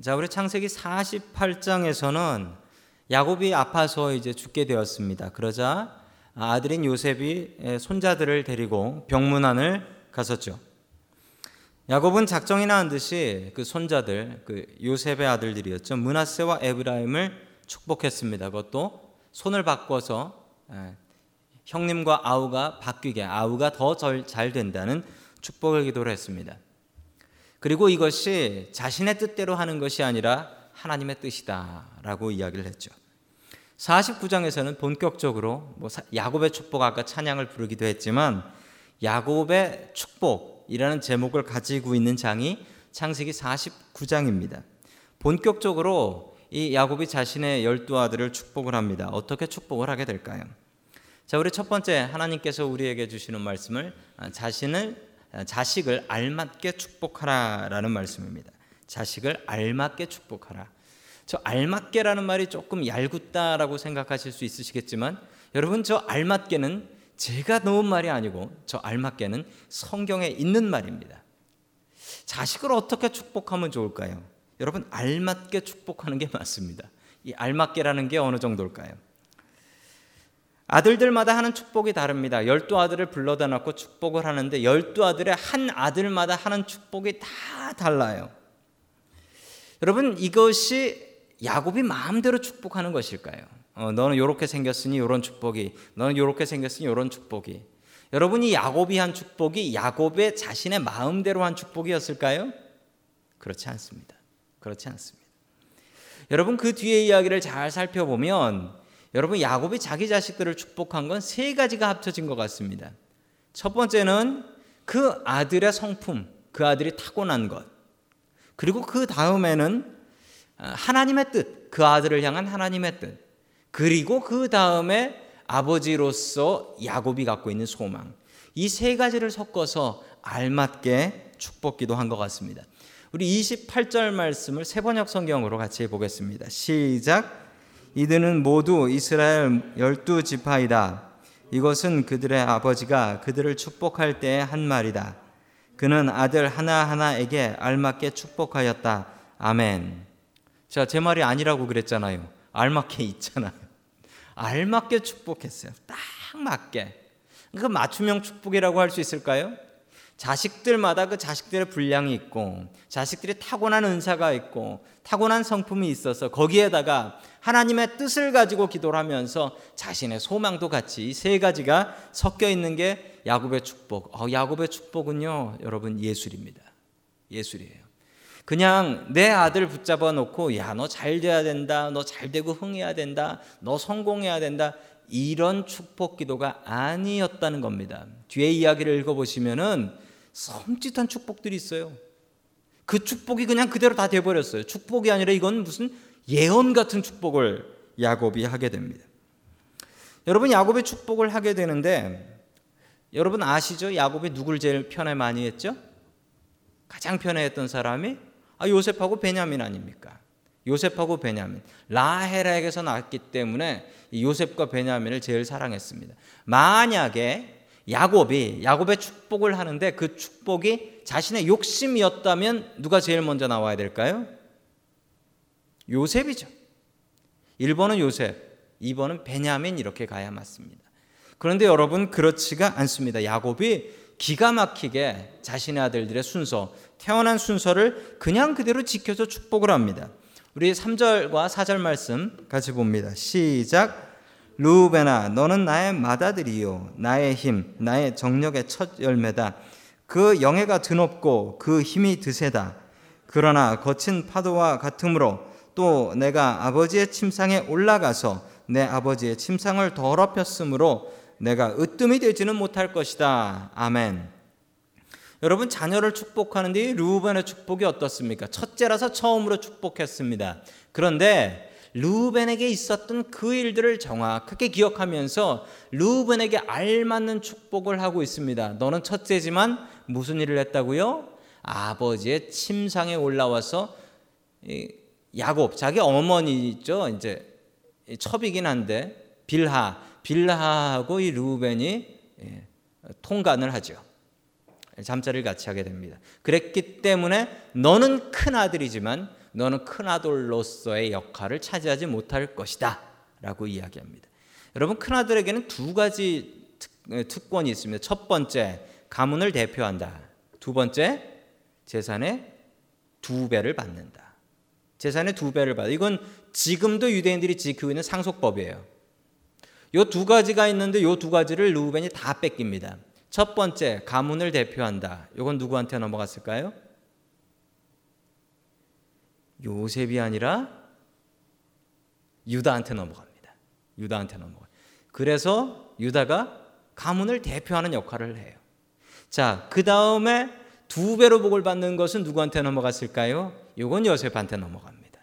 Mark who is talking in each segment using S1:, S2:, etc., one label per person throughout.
S1: 자, 우리 창세기 48장에서는 야곱이 아파서 이제 죽게 되었습니다. 그러자 아들인 요셉이 손자들을 데리고 병문안을 갔었죠. 야곱은 작정이 나은 듯이 그 손자들, 그 요셉의 아들들이었죠. 문하세와 에브라임을 축복했습니다. 그것도 손을 바꿔서 형님과 아우가 바뀌게, 아우가 더 잘 된다는 축복을 기도를 했습니다. 그리고 이것이 자신의 뜻대로 하는 것이 아니라 하나님의 뜻이다라고 이야기를 했죠. 49장에서는 본격적으로 뭐 야곱의 축복 아까 찬양을 부르기도 했지만 야곱의 축복이라는 제목을 가지고 있는 장이 창세기 49장입니다. 본격적으로 이 야곱이 자신의 열두 아들을 축복을 합니다. 어떻게 축복을 하게 될까요? 자, 우리 첫 번째 하나님께서 우리에게 주시는 말씀을 아, 자신을 아, 자식을 알맞게 축복하라라는 말씀입니다. 자식을 알맞게 축복하라. 저 알맞게라는 말이 조금 얄궂다라고 생각하실 수 있으시겠지만 여러분 저 알맞게는 제가 넣은 말이 아니고 저 알맞게는 성경에 있는 말입니다. 자식을 어떻게 축복하면 좋을까요? 여러분 알맞게 축복하는 게 맞습니다. 이 알맞게라는 게 어느 정도일까요? 아들들마다 하는 축복이 다릅니다. 열두 아들을 불러다 놓고 축복을 하는데 열두 아들의 한 아들마다 하는 축복이 다 달라요. 여러분 이것이 야곱이 마음대로 축복하는 것일까요? 어, 너는 이렇게 생겼으니 이런 축복이, 너는 이렇게 생겼으니 이런 축복이. 여러분이 야곱이 한 축복이 야곱의 자신의 마음대로 한 축복이었을까요? 그렇지 않습니다. 그렇지 않습니다. 여러분 그 뒤에 이야기를 잘 살펴보면 여러분 야곱이 자기 자식들을 축복한 건 세 가지가 합쳐진 것 같습니다. 첫 번째는 그 아들의 성품, 그 아들이 타고난 것. 그리고 그 다음에는 하나님의 뜻, 그 아들을 향한 하나님의 뜻. 그리고 그 다음에 아버지로서 야곱이 갖고 있는 소망. 이 세 가지를 섞어서 알맞게 축복기도 한 것 같습니다. 우리 28절 말씀을 세번역 성경으로 같이 보겠습니다. 시작. 이들은 모두 이스라엘 열두 지파이다. 이것은 그들의 아버지가 그들을 축복할 때의 한 말이다. 그는 아들 하나하나에게 알맞게 축복하였다. 아멘. 자, 제 말이 아니라고 그랬잖아요. 알맞게 있잖아요. 알맞게 축복했어요. 딱 맞게. 그 맞춤형 축복이라고 할 수 있을까요? 자식들마다 그 자식들의 분량이 있고 자식들이 타고난 은사가 있고 타고난 성품이 있어서 거기에다가 하나님의 뜻을 가지고 기도를 하면서 자신의 소망도 같이 이 세 가지가 섞여 있는 게 야곱의 축복. 어, 야곱의 축복은요, 여러분 예술입니다. 예술이에요. 그냥 내 아들 붙잡아 놓고 야 너 잘 돼야 된다. 너 잘 되고 흥해야 된다. 너 성공해야 된다. 이런 축복 기도가 아니었다는 겁니다. 뒤에 이야기를 읽어 보시면은 섬찟한 축복들이 있어요. 그 축복이 그냥 그대로 다 돼 버렸어요. 축복이 아니라 이건 무슨 예언 같은 축복을 야곱이 하게 됩니다. 여러분 야곱의 축복을 하게 되는데 여러분 아시죠? 야곱이 누굴 제일 편에 많이 했죠? 가장 편해했던 사람이 아, 요셉하고 베냐민 아닙니까? 요셉하고 베냐민. 라헬에게서 낳았기 때문에 요셉과 베냐민을 제일 사랑했습니다. 만약에 야곱이 야곱의 축복을 하는데 그 축복이 자신의 욕심이었다면 누가 제일 먼저 나와야 될까요? 요셉이죠. 1번은 요셉, 2번은 베냐민 이렇게 가야 맞습니다. 그런데 여러분 그렇지가 않습니다. 야곱이 기가 막히게 자신의 아들들의 순서, 태어난 순서를 그냥 그대로 지켜서 축복을 합니다. 우리 3절과 4절 말씀 같이 봅니다. 시작. 루벤아, 너는 나의 맏아들이요, 나의 힘, 나의 정력의 첫 열매다. 그 영예가 드높고 그 힘이 드세다. 그러나 거친 파도와 같으므로 또 내가 아버지의 침상에 올라가서 내 아버지의 침상을 더럽혔으므로 내가 으뜸이 되지는 못할 것이다. 아멘. 여러분 자녀를 축복하는데 루벤의 축복이 어떻습니까? 첫째라서 처음으로 축복했습니다. 그런데 루벤에게 있었던 그 일들을 정확하게 기억하면서 루벤에게 알맞는 축복을 하고 있습니다. 너는 첫째지만 무슨 일을 했다고요? 아버지의 침상에 올라와서 야곱 자기 어머니 있죠. 이제 첩이긴 한데 빌하 빌하하고 이 루벤이 예, 통간을 하죠. 잠자리를 같이 하게 됩니다. 그랬기 때문에 너는 큰 아들이지만 너는 큰아들로서의 역할을 차지하지 못할 것이다. 라고 이야기합니다. 여러분, 큰아들에게는 두 가지 특 권이 있습니다. 첫 번째, 가문을 대표한다. 두 번째, 재산의 두 배를 받는다. 재산의 두 배를 받아. 이건 지금도 유대인들이 지키고 있는 상속법이에요. 요 두 가지가 있는데 요 두 가지를 루벤이 다 뺏깁니다. 첫 번째, 가문을 대표한다. 이건 누구한테 넘어갔을까요? 요셉이 아니라 유다한테 넘어갑니다. 유다한테 넘어가. 그래서 유다가 가문을 대표하는 역할을 해요. 자, 그 다음에 두 배로 복을 받는 것은 누구한테 넘어갔을까요? 이건 요셉한테 넘어갑니다.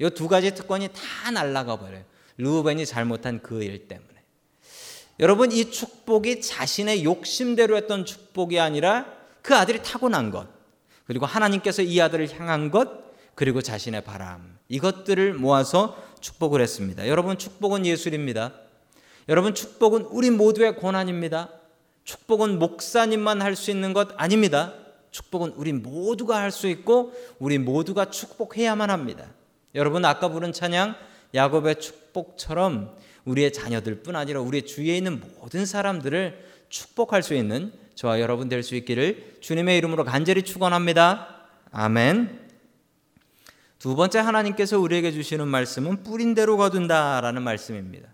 S1: 이두 가지 특권이 다 날아가 버려요. 루벤이 잘못한 그 일 때문에. 여러분 이 축복이 자신의 욕심대로 했던 축복이 아니라 그 아들이 타고난 것 그리고 하나님께서 이 아들을 향한 것 그리고 자신의 바람 이것들을 모아서 축복을 했습니다. 여러분 축복은 예술입니다. 여러분 축복은 우리 모두의 권한입니다. 축복은 목사님만 할 수 있는 것 아닙니다. 축복은 우리 모두가 할 수 있고 우리 모두가 축복해야만 합니다. 여러분 아까 부른 찬양 야곱의 축복처럼 우리의 자녀들뿐 아니라 우리 주위에 있는 모든 사람들을 축복할 수 있는 저와 여러분 될 수 있기를 주님의 이름으로 간절히 축원합니다. 아멘. 두 번째 하나님께서 우리에게 주시는 말씀은 뿌린 대로 거둔다라는 말씀입니다.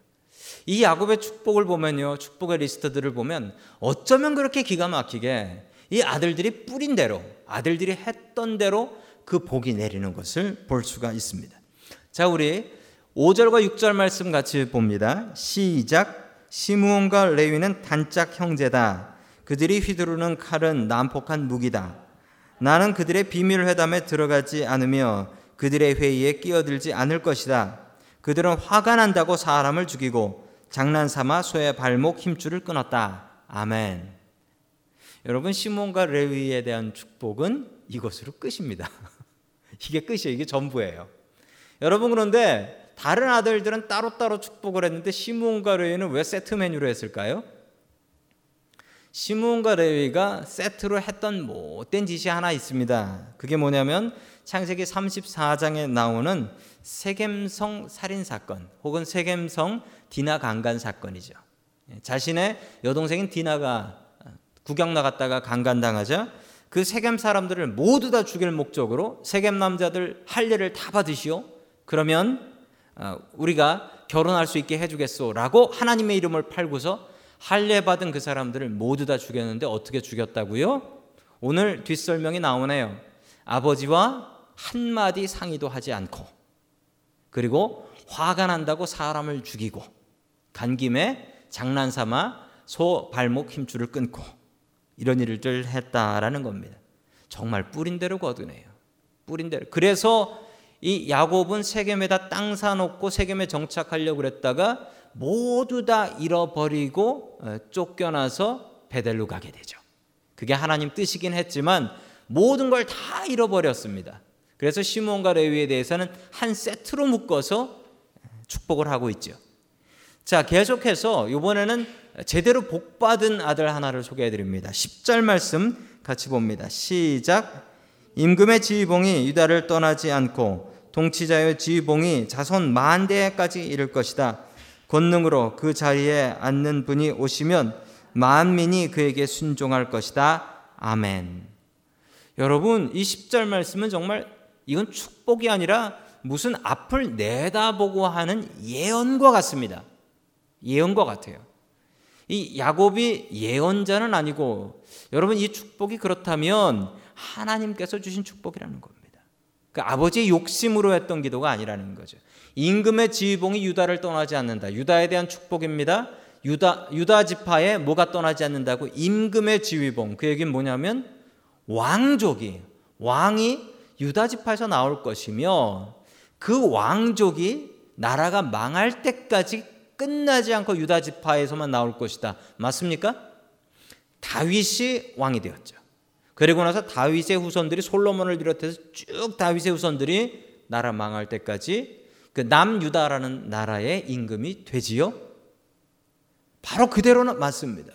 S1: 이 야곱의 축복을 보면요. 축복의 리스트들을 보면 어쩌면 그렇게 기가 막히게 이 아들들이 뿌린 대로 아들들이 했던 대로 그 복이 내리는 것을 볼 수가 있습니다. 자, 우리 5절과 6절 말씀 같이 봅니다. 시작. 시므온과 레위는 단짝 형제다. 그들이 휘두르는 칼은 난폭한 무기다. 나는 그들의 비밀 회담에 들어가지 않으며 그들의 회의에 끼어들지 않을 것이다. 그들은 화가 난다고 사람을 죽이고 장난삼아 소의 발목 힘줄을 끊었다. 아멘. 여러분 시몬과 레위에 대한 축복은 이것으로 끝입니다. 이게 끝이에요. 이게 전부예요. 여러분 그런데 다른 아들들은 따로따로 축복을 했는데 시므온과 레위는 왜 세트 메뉴로 했을까요? 시므온과 레위가 세트로 했던 못된 짓이 하나 있습니다. 그게 뭐냐면 창세기 34장에 나오는 세겜성 살인 사건 혹은 세겜성 디나 강간 사건이죠. 자신의 여동생인 디나가 구경 나갔다가 강간당하자 그 세겜 사람들을 모두 다 죽일 목적으로 세겜 남자들 할례를 다 받으시오. 그러면 어, 우리가 결혼할 수 있게 해주겠소라고 하나님의 이름을 팔고서 할례 받은 그 사람들을 모두 다 죽였는데 어떻게 죽였다고요? 오늘 뒷설명이 나오네요. 아버지와 한마디 상의도 하지 않고 그리고 화가 난다고 사람을 죽이고 간 김에 장난삼아 소 발목 힘줄을 끊고 이런 일을 했다라는 겁니다. 정말 뿌린 대로 거두네요. 뿌린 대로. 그래서 이 야곱은 세겜에다 땅 사놓고 세겜에 정착하려고 그랬다가 모두 다 잃어버리고 어, 쫓겨나서 베델로 가게 되죠. 그게 하나님 뜻이긴 했지만 모든 걸 다 잃어버렸습니다. 그래서 시몬과 레위에 대해서는 한 세트로 묶어서 축복을 하고 있죠. 자, 계속해서 이번에는 제대로 복 받은 아들 하나를 소개해 드립니다. 10절 말씀 같이 봅니다. 시작. 임금의 지휘봉이 유다를 떠나지 않고 동치자의 지휘봉이 자손 만 대까지 이를 것이다. 권능으로 그 자리에 앉는 분이 오시면 만민이 그에게 순종할 것이다. 아멘. 여러분, 이 10절 말씀은 정말 이건 축복이 아니라 무슨 앞을 내다보고 하는 예언과 같습니다. 예언과 같아요. 이 야곱이 예언자는 아니고 여러분 이 축복이 그렇다면 하나님께서 주신 축복이라는 겁니다. 그 아버지의 욕심으로 했던 기도가 아니라는 거죠. 임금의 지휘봉이 유다를 떠나지 않는다. 유다에 대한 축복입니다. 유다 유다 지파에 뭐가 떠나지 않는다고 임금의 지휘봉. 그 얘기는 뭐냐면 왕족이 왕이 유다 지파에서 나올 것이며 그 왕족이 나라가 망할 때까지 끝나지 않고 유다 지파에서만 나올 것이다. 맞습니까? 다윗이 왕이 되었죠. 그리고 나서 다윗의 후손들이 솔로몬을 비롯해서 쭉 다윗의 후손들이 나라 망할 때까지 그 남유다라는 나라의 임금이 되지요. 바로 그대로는 맞습니다.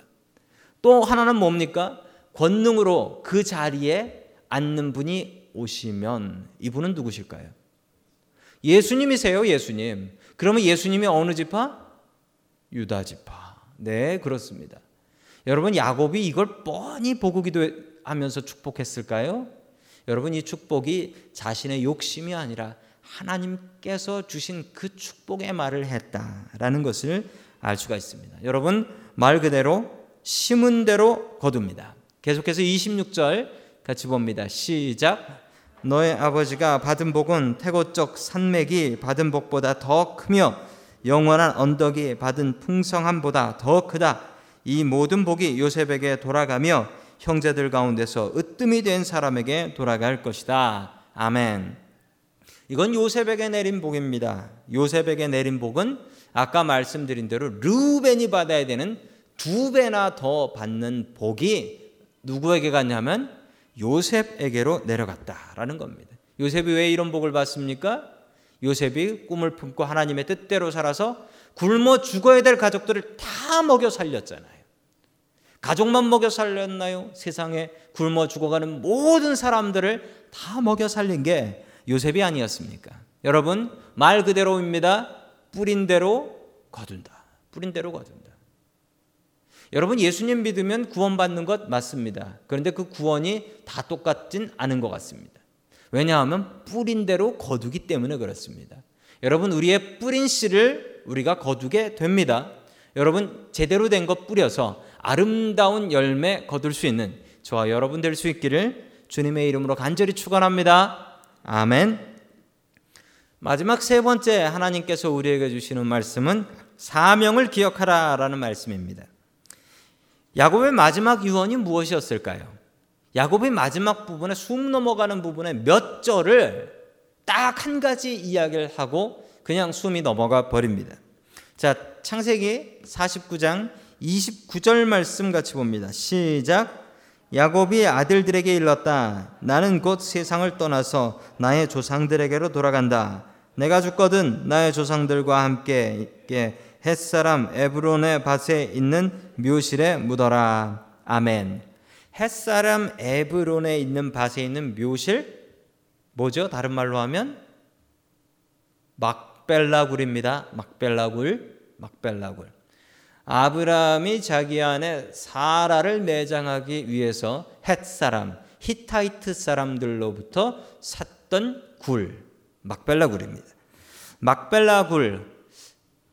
S1: 또 하나는 뭡니까? 권능으로 그 자리에 앉는 분이 오시면 이분은 누구실까요? 예수님이세요, 예수님. 그러면 예수님이 어느 지파? 유다 지파. 네, 그렇습니다. 여러분 야곱이 이걸 뻔히 보고 기도하면서 축복했을까요? 여러분 이 축복이 자신의 욕심이 아니라 하나님께서 주신 그 축복의 말을 했다라는 것을 알 수가 있습니다. 여러분 말 그대로 심은 대로 거둡니다. 계속해서 26절 같이 봅니다. 시작. 너의 아버지가 받은 복은 태고적 산맥이 받은 복보다 더 크며 영원한 언덕이 받은 풍성함보다 더 크다. 이 모든 복이 요셉에게 돌아가며 형제들 가운데서 으뜸이 된 사람에게 돌아갈 것이다. 아멘. 이건 요셉에게 내린 복입니다. 요셉에게 내린 복은 아까 말씀드린 대로 르벤이 받아야 되는 두 배나 더 받는 복이 누구에게 갔냐면 요셉에게로 내려갔다라는 겁니다. 요셉이 왜 이런 복을 받습니까? 요셉이 꿈을 품고 하나님의 뜻대로 살아서 굶어 죽어야 될 가족들을 다 먹여 살렸잖아요. 가족만 먹여 살렸나요? 세상에 굶어 죽어가는 모든 사람들을 다 먹여 살린 게 요셉이 아니었습니까? 여러분, 말 그대로입니다. 뿌린 대로 거둔다. 뿌린 대로 거둔다. 여러분, 예수님 믿으면 구원받는 것 맞습니다. 그런데 그 구원이 다 똑같진 않은 것 같습니다. 왜냐하면 뿌린 대로 거두기 때문에 그렇습니다. 여러분, 우리의 뿌린 씨를 우리가 거두게 됩니다. 여러분, 제대로 된 것 뿌려서 아름다운 열매 거둘 수 있는 저와 여러분 될 수 있기를 주님의 이름으로 간절히 축원합니다. 아멘. 마지막 세 번째 하나님께서 우리에게 주시는 말씀은 사명을 기억하라라는 말씀입니다. 야곱의 마지막 유언이 무엇이었을까요? 야곱의 마지막 부분에 쑥 넘어가는 부분에 몇 절을 딱 한 가지 이야기를 하고 그냥 숨이 넘어가 버립니다. 자, 창세기 49장 29절 말씀 같이 봅니다. 시작. 야곱이 아들들에게 일렀다. 나는 곧 세상을 떠나서 나의 조상들에게로 돌아간다. 내가 죽거든 나의 조상들과 함께 햇사람 에브론의 밭에 있는 묘실에 묻어라. 아멘. 햇사람 에브론에 있는 밭에 있는 묘실 뭐죠? 다른 말로 하면 막벨라굴입니다. 막벨라굴, 막벨라굴. 아브라함이 자기 안에 사라를 매장하기 위해서 헷 사람, 히타이트 사람들로부터 샀던 굴, 막벨라 굴입니다. 막벨라 굴,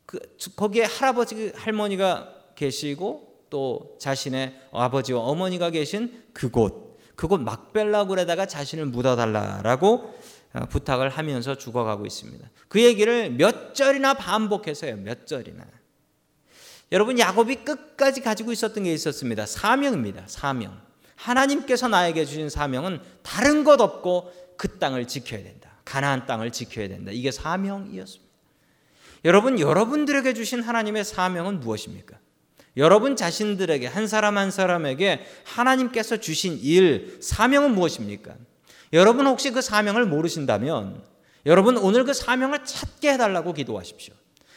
S1: 그, 거기에 할아버지, 할머니가 계시고 또 자신의 아버지와 어머니가 계신 그곳, 그곳 막벨라 굴에다가 자신을 묻어달라라고 어, 부탁을 하면서 죽어가고 있습니다. 그 얘기를 몇 절이나 반복해서요, 몇 절이나. 여러분 야곱이 끝까지 가지고 있었던 게 있었습니다. 사명입니다. 사명. 하나님께서 나에게 주신 사명은 다른 것 없고 그 땅을 지켜야 된다. 가나안 땅을 지켜야 된다. 이게 사명이었습니다. 여러분 여러분들에게 주신 하나님의 사명은 무엇입니까? 여러분 자신들에게 한 사람 한 사람에게 하나님께서 주신 일 사명은 무엇입니까? 여러분 혹시 그 사명을 모르신다면 여러분 오늘 그 사명을 찾게 해달라고 기도하십시오.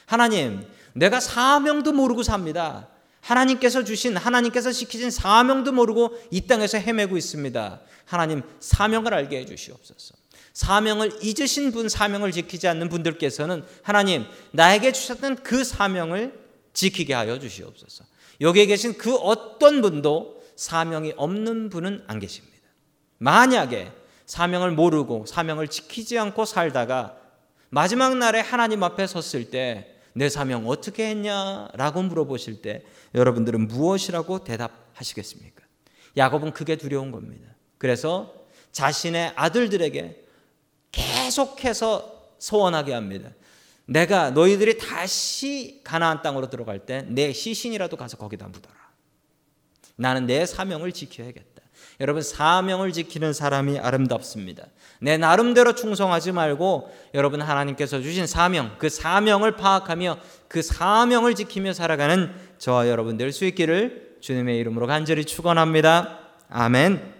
S1: 하나님, 내가 사명도 모르고 삽니다. 하나님께서 주신 하나님께서 시키신 사명도 모르고 이 땅에서 헤매고 있습니다. 하나님 사명을 알게 해 주시옵소서. 사명을 잊으신 분, 사명을 지키지 않는 분들께서는 하나님 나에게 주셨던 그 사명을 지키게 하여 주시옵소서. 여기에 계신 그 어떤 분도 사명이 없는 분은 안 계십니다. 만약에 사명을 모르고 사명을 지키지 않고 살다가 마지막 날에 하나님 앞에 섰을 때 내 사명 어떻게 했냐라고 물어보실 때 여러분들은 무엇이라고 대답하시겠습니까? 야곱은 그게 두려운 겁니다. 그래서 자신의 아들들에게 계속해서 소원하게 합니다. 내가 너희들이 다시 가나안 땅으로 들어갈 때 내 시신이라도 가서 거기다 묻어라. 나는 내 사명을 지켜야겠다. 여러분 사명을 지키는 사람이 아름답습니다. 내 나름대로 충성하지 말고 여러분 하나님께서 주신 사명, 그 사명을 파악하며 그 사명을 지키며 살아가는 저와 여러분 될 수 있기를 주님의 이름으로 간절히 축원합니다. 아멘.